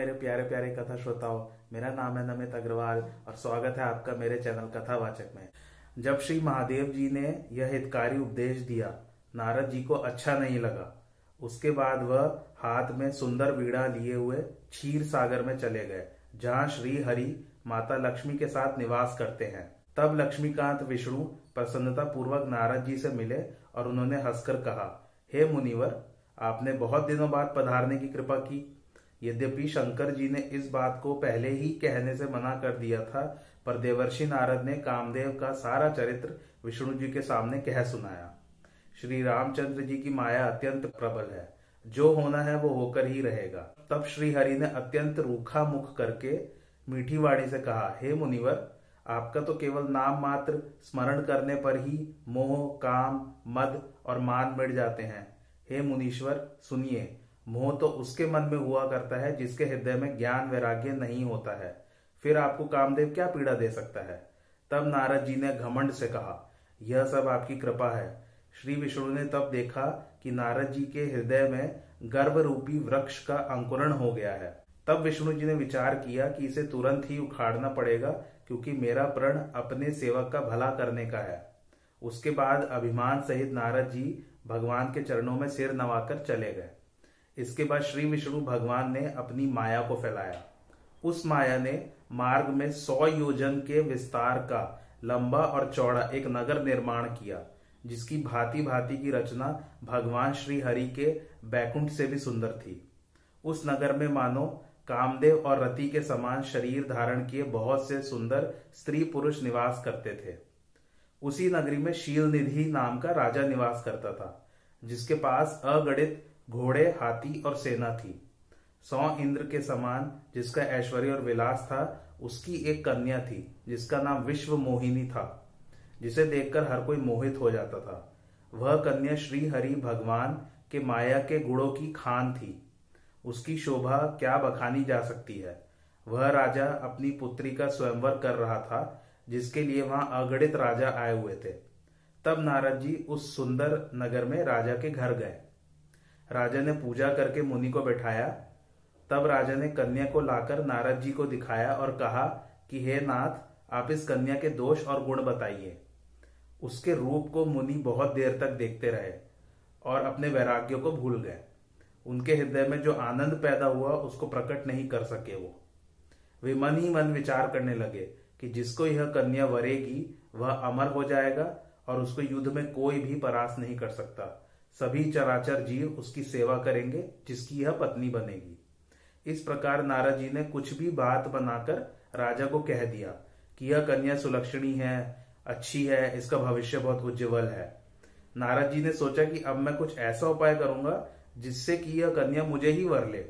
मेरे प्यारे प्यारे कथा श्रोताओं, मेरा नाम है नमित अग्रवाल और स्वागत है आपका मेरे चैनल कथावाचक में। जब श्री महादेव जी ने यह हितकारी उपदेश दिया, नारद जी को अच्छा नहीं लगा। उसके बाद वह हाथ में सुंदर वीणा लिए हुए क्षीर सागर में चले गए, जहाँ श्री हरि माता लक्ष्मी के साथ निवास करते हैं। तब लक्ष्मीकांत, विष्णु प्रसन्नता पूर्वक नारद जी से मिले और उन्होंने हंसकर कहा, हे मुनिवर, आपने बहुत दिनों बाद पधारने की कृपा की। यद्यपि शंकर जी ने इस बात को पहले ही कहने से मना कर दिया था, पर देवर्षि नारद ने कामदेव का सारा चरित्र विष्णु जी के सामने कह सुनाया। श्री रामचंद्र जी की माया अत्यंत प्रबल है। जो होना है वो होकर ही रहेगा। तब श्री हरि ने अत्यंत रूखा मुख करके मीठी वाणी से कहा, हे hey मुनिवर, आपका तो केवल नाम मात्र स्मरण करने पर ही मोह, काम, मद और मान मिट जाते हैं। हे मुनीश्वर, सुनिए मोह तो उसके मन में हुआ करता है, जिसके हृदय में ज्ञान वैराग्य नहीं होता है। फिर आपको कामदेव क्या पीड़ा दे सकता है? तब नारद जी ने घमंड से कहा, यह सब आपकी कृपा है। श्री विष्णु ने तब देखा कि नारद जी के हृदय में गर्भ रूपी वृक्ष का अंकुरण हो गया है। तब विष्णु जी ने विचार किया कि इसे तुरंत ही उखाड़ना पड़ेगा, क्योंकि मेरा प्रण अपने सेवक का भला करने का है। उसके बाद अभिमान सहित नारद जी भगवान के चरणों में सिर नवाकर चले गए। इसके बाद श्री विष्णु भगवान ने अपनी माया को फैलाया। उस माया ने मार्ग में सौ योजन के विस्तार का लंबा और चौड़ा एक नगर निर्माण किया, जिसकी भांति भांति की रचना भगवान श्री हरि के बैकुंठ से भी सुंदर थी। उस नगर में मानो कामदेव और रति के समान शरीर धारण किए बहुत से सुंदर स्त्री पुरुष निवास करते थे। उसी नगरी में शील निधि नाम का राजा निवास करता था, जिसके पास अगणित घोड़े, हाथी और सेना थी। सौ इंद्र के समान जिसका ऐश्वर्य और विलास था, उसकी एक कन्या थी, जिसका नाम विश्व मोहिनी था, जिसे देखकर हर कोई मोहित हो जाता था। वह कन्या श्री हरि भगवान के माया के गुणों की खान थी। उसकी शोभा क्या बखानी जा सकती है? वह राजा अपनी पुत्री का स्वयंवर कर रहा था, जिसके लिए वहाँ अगणित राजा आए हुए थे। तब नारद जी उस सुंदर नगर में राजा के घर गए। राजा ने पूजा करके मुनि को बैठाया। तब राजा ने कन्या को लाकर नारद जी को दिखाया और कहा कि, हे नाथ, आप इस कन्या के दोष और गुण बताइए। उसके रूप को मुनि बहुत देर तक देखते रहे और अपने वैराग्य को भूल गए। उनके हृदय में जो आनंद पैदा हुआ, उसको प्रकट नहीं कर सके वो। वे मन ही मन विचार करने लगे कि जिसको यह कन्या वरेगी, वह अमर हो जाएगा और उसको युद्ध में कोई भी परास नहीं कर सकता। सभी चराचर जीव उसकी सेवा करेंगे, जिसकी यह पत्नी बनेगी। इस प्रकार नारद जी ने कुछ भी बात बनाकर राजा को कह दिया कि यह कन्या सुलक्षणी है, अच्छी है, इसका भविष्य बहुत उज्जवल है। नारद जी ने सोचा कि अब मैं कुछ ऐसा उपाय करूँगा, जिससे कि यह कन्या मुझे ही वर ले।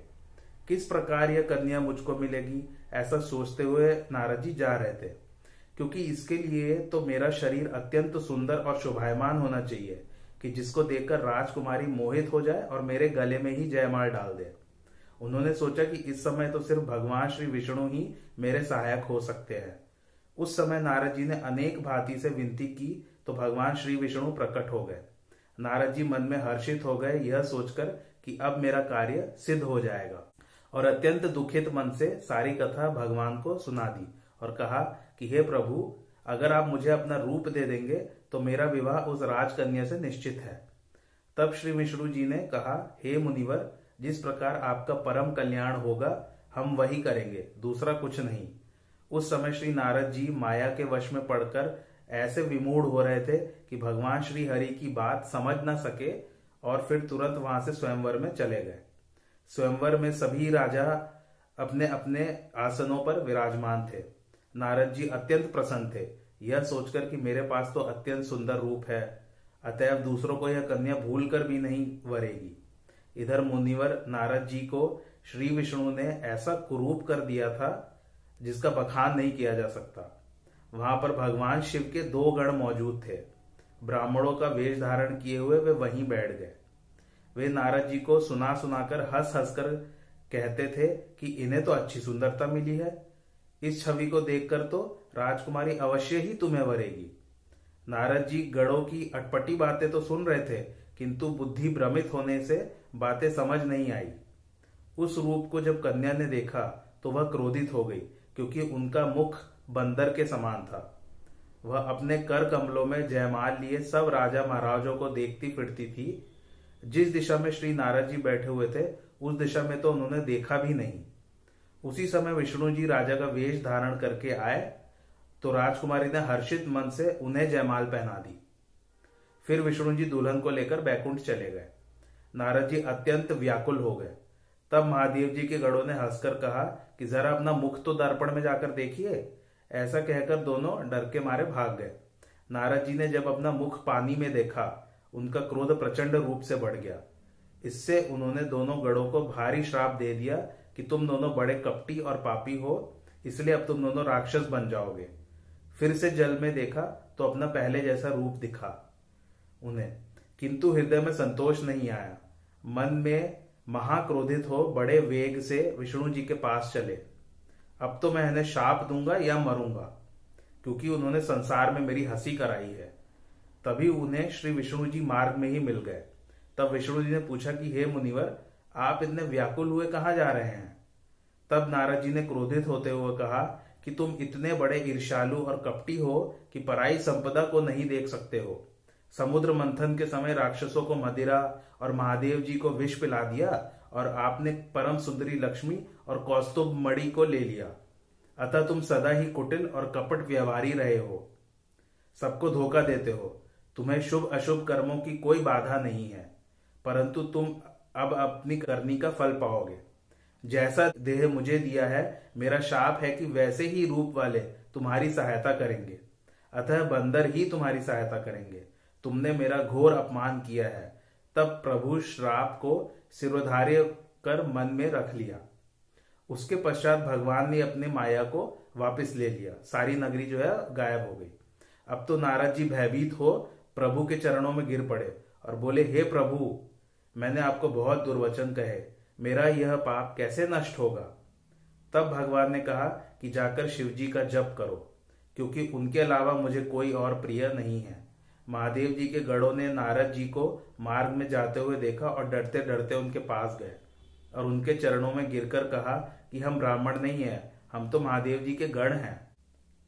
किस प्रकार यह कन्या मुझको मिलेगी, ऐसा सोचते हुए नारद जी जा रहे थे। क्योंकि इसके लिए तो मेरा शरीर अत्यंत सुंदर और शोभायमान होना चाहिए। कि जिसको देखकर राजकुमारी मोहित हो जाए और मेरे गले में ही जयमाल डाल दे। उन्होंने सोचा कि इस समय तो सिर्फ़ भगवान श्री विष्णु ही मेरे सहायक हो सकते हैं। उस समय नारद जी ने अनेक भांति से विनती की तो भगवान श्री विष्णु प्रकट हो गए। नारद जी मन में हर्षित हो गए, यह सोचकर कि अब मेरा कार्य सिद्ध हो जाएगा। और अत्यंत दुखित मन से सारी कथा भगवान को सुना दी और कहा कि, हे प्रभु, अगर आप मुझे अपना रूप दे देंगे तो मेरा विवाह उस राजकन्या से निश्चित है। तब श्री विष्णु जी ने कहा, हे मुनिवर, जिस प्रकार आपका परम कल्याण होगा, हम वही करेंगे, दूसरा कुछ नहीं। उस समय श्री नारद जी माया के वश में पड़कर ऐसे विमूढ़ हो रहे थे कि भगवान श्री हरि की बात समझ न सके और फिर तुरंत वहाँ से स्वयंवर में चले गए। स्वयंवर में सभी राजा अपने अपने आसनों पर विराजमान थे। नारद जी अत्यंत प्रसन्न थे। यह सोचकर कि मेरे पास तो अत्यंत सुंदर रूप है, अतएव दूसरों को यह कन्या भूल कर भी नहीं वरेगी। इधर मुनिवर नारद जी को श्री विष्णु ने ऐसा कुरूप कर दिया था, जिसका बखान नहीं किया जा सकता। वहाँ पर भगवान शिव के दो गण मौजूद थे। ब्राह्मणों का वेश धारण किए हुए वे वहीं बैठ गए। वे नारद जी को सुना सुनाकर हंस हंसकर कहते थे कि इन्हें तो अच्छी सुंदरता मिली है इस छवि को देखकर तो राजकुमारी अवश्य ही तुम्हें वरेगी। नारद जी गढ़ों की अटपटी बातें तो सुन रहे थे, किंतु बुद्धि भ्रमित होने से बातें समझ नहीं आई। उस रूप को जब कन्या ने देखा तो वह क्रोधित हो गई, क्योंकि उनका मुख बंदर के समान था। वह अपने कर कमलों में जयमाल लिए सब राजा महाराजों को देखती फिरती थी। जिस दिशा में श्री नारद जी बैठे हुए थे, उस दिशा में तो उन्होंने देखा भी नहीं। उसी समय विष्णु जी राजा का वेश धारण करके आए तो राजकुमारी ने हर्षित मन से उन्हें जयमाल पहना दी। फिर विष्णु जी दुल्हन को लेकर बैकुंठ चले गए। नारद जी अत्यंत व्याकुल हो गए। तब महादेव जी के गढ़ों ने हंसकर कहा कि जरा अपना मुख तो दर्पण में जाकर देखिए। ऐसा कहकर दोनों डर के मारे भाग गए। नारद जी ने जब अपना मुख पानी में देखा, उनका क्रोध प्रचंड रूप से बढ़ गया। इससे उन्होंने दोनों गढ़ों को भारी श्राप दे दिया कि तुम दोनों बड़े कपटी और पापी हो, इसलिए अब तुम दोनों राक्षस बन जाओगे। फिर से जल में देखा तो अपना पहले जैसा रूप दिखा उन्हें। किंतु हृदय में संतोष नहीं आया। मन में महाक्रोधित हो बड़े वेग से विष्णु जी के पास चले। अब तो मैं इन्हें शाप दूँगा या मरूँगा, क्योंकि उन्होंने संसार में मेरी हँसी कराई है। तभी उन्हें श्री विष्णु जी मार्ग में ही मिल गए। तब विष्णु जी ने पूछा कि, हे मुनिवर आप इतने व्याकुल हुए कहा जा रहे हैं? तब नारद जी ने क्रोधित होते हुए कहा कि तुम इतने बड़े ईर्षालु और कपटी हो कि पराई संपदा को नहीं देख सकते हो। समुद्र मंथन के समय राक्षसों को मदिरा और महादेव जी को विष पिला दिया और आपने परम सुंदरी लक्ष्मी और कौस्तुभ मणि को ले लिया। अतः तुम सदा ही कुटिल और कपट व्यवहारी रहे हो। सबको धोखा देते हो। तुम्हें शुभ अशुभ कर्मों की कोई बाधा नहीं है। परंतु तुम अब अपनी करनी का फल पाओगे। जैसा देह मुझे दिया है, मेरा शाप है कि वैसे ही रूप वाले तुम्हारी सहायता करेंगे। अतः बंदर ही तुम्हारी सहायता करेंगे। तुमने मेरा घोर अपमान किया है। तब प्रभु श्राप को सिरोधार्य कर मन में रख लिया। उसके पश्चात भगवान ने अपने माया को वापस ले लिया। सारी नगरी जो है, गायब हो गई। अब तो नारद जी भयभीत हो प्रभु के चरणों में गिर पड़े और बोले, हे प्रभु मैंने आपको बहुत दुर्वचन कहे, मेरा यह पाप कैसे नष्ट होगा? तब भगवान ने कहा कि जाकर शिव जी का जप करो, क्योंकि उनके अलावा मुझे कोई और प्रिय नहीं है। महादेव जी के गढ़ों ने नारद जी को मार्ग में जाते हुए देखा और डरते डरते उनके पास गए और उनके चरणों में गिरकर कहा कि हम ब्राह्मण नहीं है, हम तो महादेव जी के गढ़ हैं।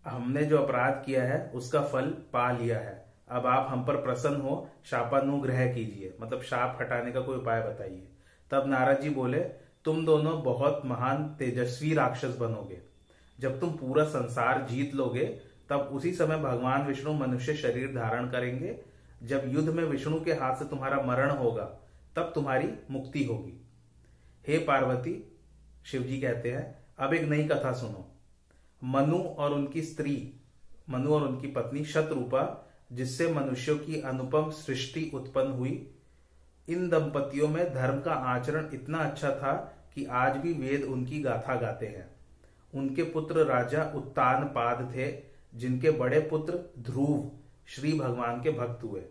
हमने जो अपराध किया है, उसका फल पा लिया है। अब आप हम पर प्रसन्न हो, शापानुग्रह कीजिए। मतलब शाप हटाने का कोई उपाय बताइए। तब नारद जी बोले, तुम दोनों बहुत महान तेजस्वी राक्षस बनोगे। जब तुम पूरा संसार जीत लोगे, तब उसी समय भगवान विष्णु मनुष्य शरीर धारण करेंगे। जब युद्ध में विष्णु के हाथ से तुम्हारा मरण होगा, तब तुम्हारी मुक्ति होगी। हे पार्वती, शिव जी कहते हैं, अब एक नई कथा सुनो। मनु और उनकी स्त्री, मनु और उनकी पत्नी शतरूपा जिससे मनुष्यों की अनुपम सृष्टि उत्पन्न हुई। इन दंपतियों में धर्म का आचरण इतना अच्छा था कि आज भी वेद उनकी गाथा गाते हैं। उनके पुत्र राजा उत्तान पाद थे, जिनके बड़े पुत्र ध्रुव श्री भगवान के भक्त हुए।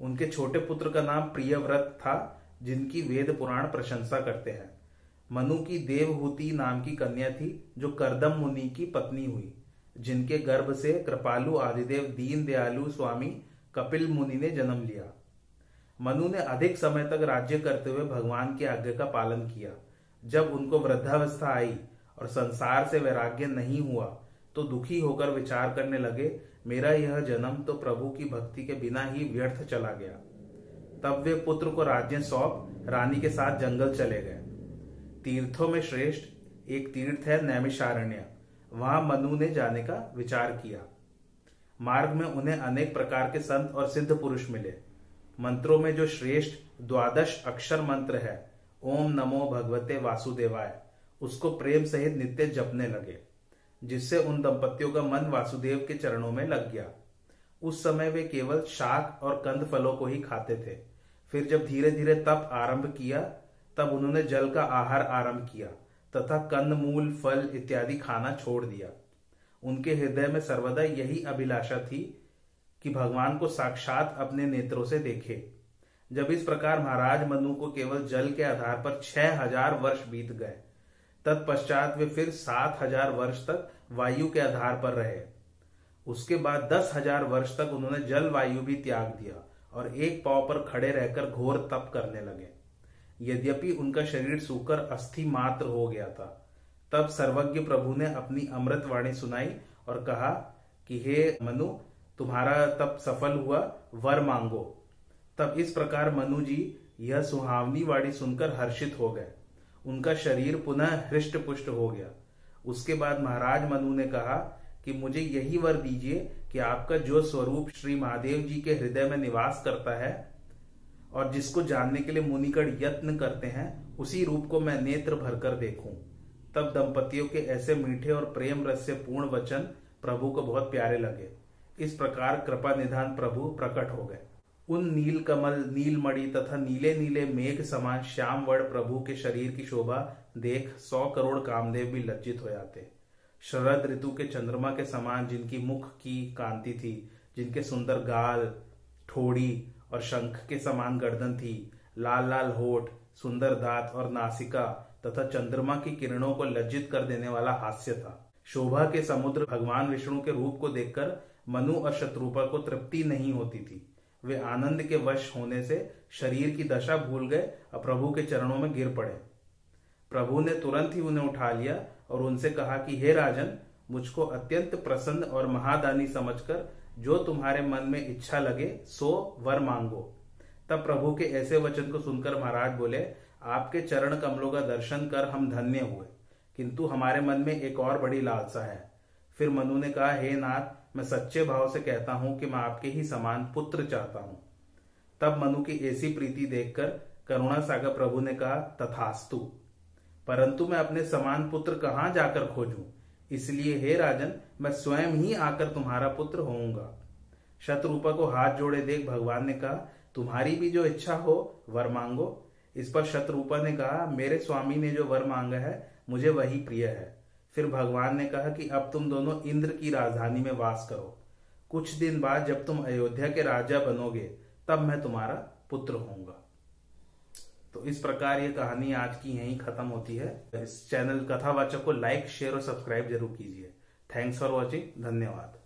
उनके छोटे पुत्र का नाम प्रियव्रत था, जिनकी वेद पुराण प्रशंसा करते हैं। मनु की देवहूति नाम की कन्या थी, जो करदम मुनि की पत्नी हुई। जिनके गर्भ से कृपालु आदिदेव, दीन दयालु स्वामी कपिल मुनि ने जन्म लिया। मनु ने अधिक समय तक राज्य करते हुए भगवान की आज्ञा का पालन किया। जब उनको वृद्धावस्था आई और संसार से वैराग्य नहीं हुआ तो दुखी होकर विचार करने लगे, मेरा यह जन्म तो प्रभु की भक्ति के बिना ही व्यर्थ चला गया। तब वे पुत्र को राज्य सौंप, रानी के साथ जंगल चले गए। तीर्थों में श्रेष्ठ एक तीर्थ है नैमिषारण्य। वहाँ मनु ने जाने का विचार किया। मार्ग में उन्हें अनेक प्रकार के संत और सिद्ध पुरुष मिले। मंत्रों में जो श्रेष्ठ द्वादश अक्षर मंत्र है, ओम नमो भगवते वासुदेवाय, उसको प्रेम सहित नित्य जपने लगे, जिससे उन दंपतियों का मन वासुदेव के चरणों में लग गया। उस समय वे केवल शाक और कंद फलों को ही खाते थे। फिर जब धीरे धीरे तप आरंभ किया, तब उन्होंने जल का आहार आरंभ किया। तथा कंद, मूल, फल इत्यादि खाना छोड़ दिया। उनके हृदय में सर्वदा यही अभिलाषा थी कि भगवान को साक्षात अपने नेत्रों से देखे। जब इस प्रकार महाराज मनु को केवल जल के आधार पर छह हज़ार वर्ष बीत गए, तत्पश्चात वे फिर सात हज़ार वर्ष तक वायु के आधार पर रहे। उसके बाद दस हज़ार वर्ष तक उन्होंने जल वायु भी त्याग दिया और एक पाव पर खड़े रहकर घोर तप करने लगे। यद्यपि उनका शरीर सूकर अस्थि मात्र हो गया था, तब सर्वज्ञ प्रभु ने अपनी अमृत वाणी सुनाई और कहा कि, हे मनु, तुम्हारा तब सफल हुआ, वर मांगो। तब इस प्रकार मनु जी यह सुहावनी वाणी सुनकर हर्षित हो गए। उनका शरीर पुनः हृष्ट पुष्ट हो गया। उसके बाद महाराज मनु ने कहा कि, मुझे यही वर दीजिए कि आपका जो स्वरूप श्री महादेव जी के हृदय में निवास करता है और जिसको जानने के लिए मुनिकड़ यत्न करते हैं, उसी रूप को मैं नेत्र भरकर देखूँ। तब दंपतियों के ऐसे मीठे और प्रेम रस से पूर्ण वचन प्रभु को बहुत प्यारे लगे। इस प्रकार कृपा निधान प्रभु प्रकट हो गए। उन नील कमल, नील मणि तथा नीले नीले मेघ समान श्याम वर्ण प्रभु के शरीर की शोभा देख सौ करोड़ कामदेव भी लज्जित हो जाते। शरद ऋतु के चंद्रमा के समान जिनकी मुख की कांति थी, जिनके सुंदर गाल, ठोड़ी और शंख के समान गर्दन थी। लाल लाल होठ, सुंदर दांत और नासिका तथा चंद्रमा की किरणों को लज्जित कर देने वाला हास्य था। शोभा के समुद्र भगवान विष्णु के रूप को देखकर मनु और शत्रुपा को तृप्ति नहीं होती थी। वे आनंद के वश होने से शरीर की दशा भूल गए और प्रभु के चरणों में गिर पड़े। प्रभु ने तुरंत ही उन्हें उठा लिया और उनसे कहा कि, हे राजन, मुझको अत्यंत प्रसन्न और महादानी समझकर जो तुम्हारे मन में इच्छा लगे, सो वर मांगो। तब प्रभु के ऐसे वचन को सुनकर महाराज बोले, आपके चरण कमलों का दर्शन कर हम धन्य हुए, किंतु हमारे मन में एक और बड़ी लालसा है। फिर मनु ने कहा, हे नाथ, मैं सच्चे भाव से कहता हूँ कि मैं आपके ही समान पुत्र चाहता हूँ। तब मनु की ऐसी प्रीति देखकर करुणा सागर प्रभु ने कहा, तथास्तु, परंतु मैं अपने समान पुत्र कहाँ जाकर खोजूं? इसलिए हे राजन, मैं स्वयं ही आकर तुम्हारा पुत्र होऊँगा। शत्रुपा को हाथ जोड़े देख भगवान ने कहा, तुम्हारी भी जो इच्छा हो, वर मांगो। इस पर शत्रुपा ने कहा, मेरे स्वामी ने जो वर मांगा है, मुझे वही प्रिय है। फिर भगवान ने कहा कि अब तुम दोनों इंद्र की राजधानी में वास करो। कुछ दिन बाद जब तुम अयोध्या के राजा बनोगे, तब मैं तुम्हारा पुत्र होऊँगा। तो इस प्रकार ये कहानी आज की यही खत्म होती है। इस चैनल कथावाचक को लाइक शेयर और सब्सक्राइब ज़रूर कीजिए। थैंक्स फॉर वॉचिंग धन्यवाद।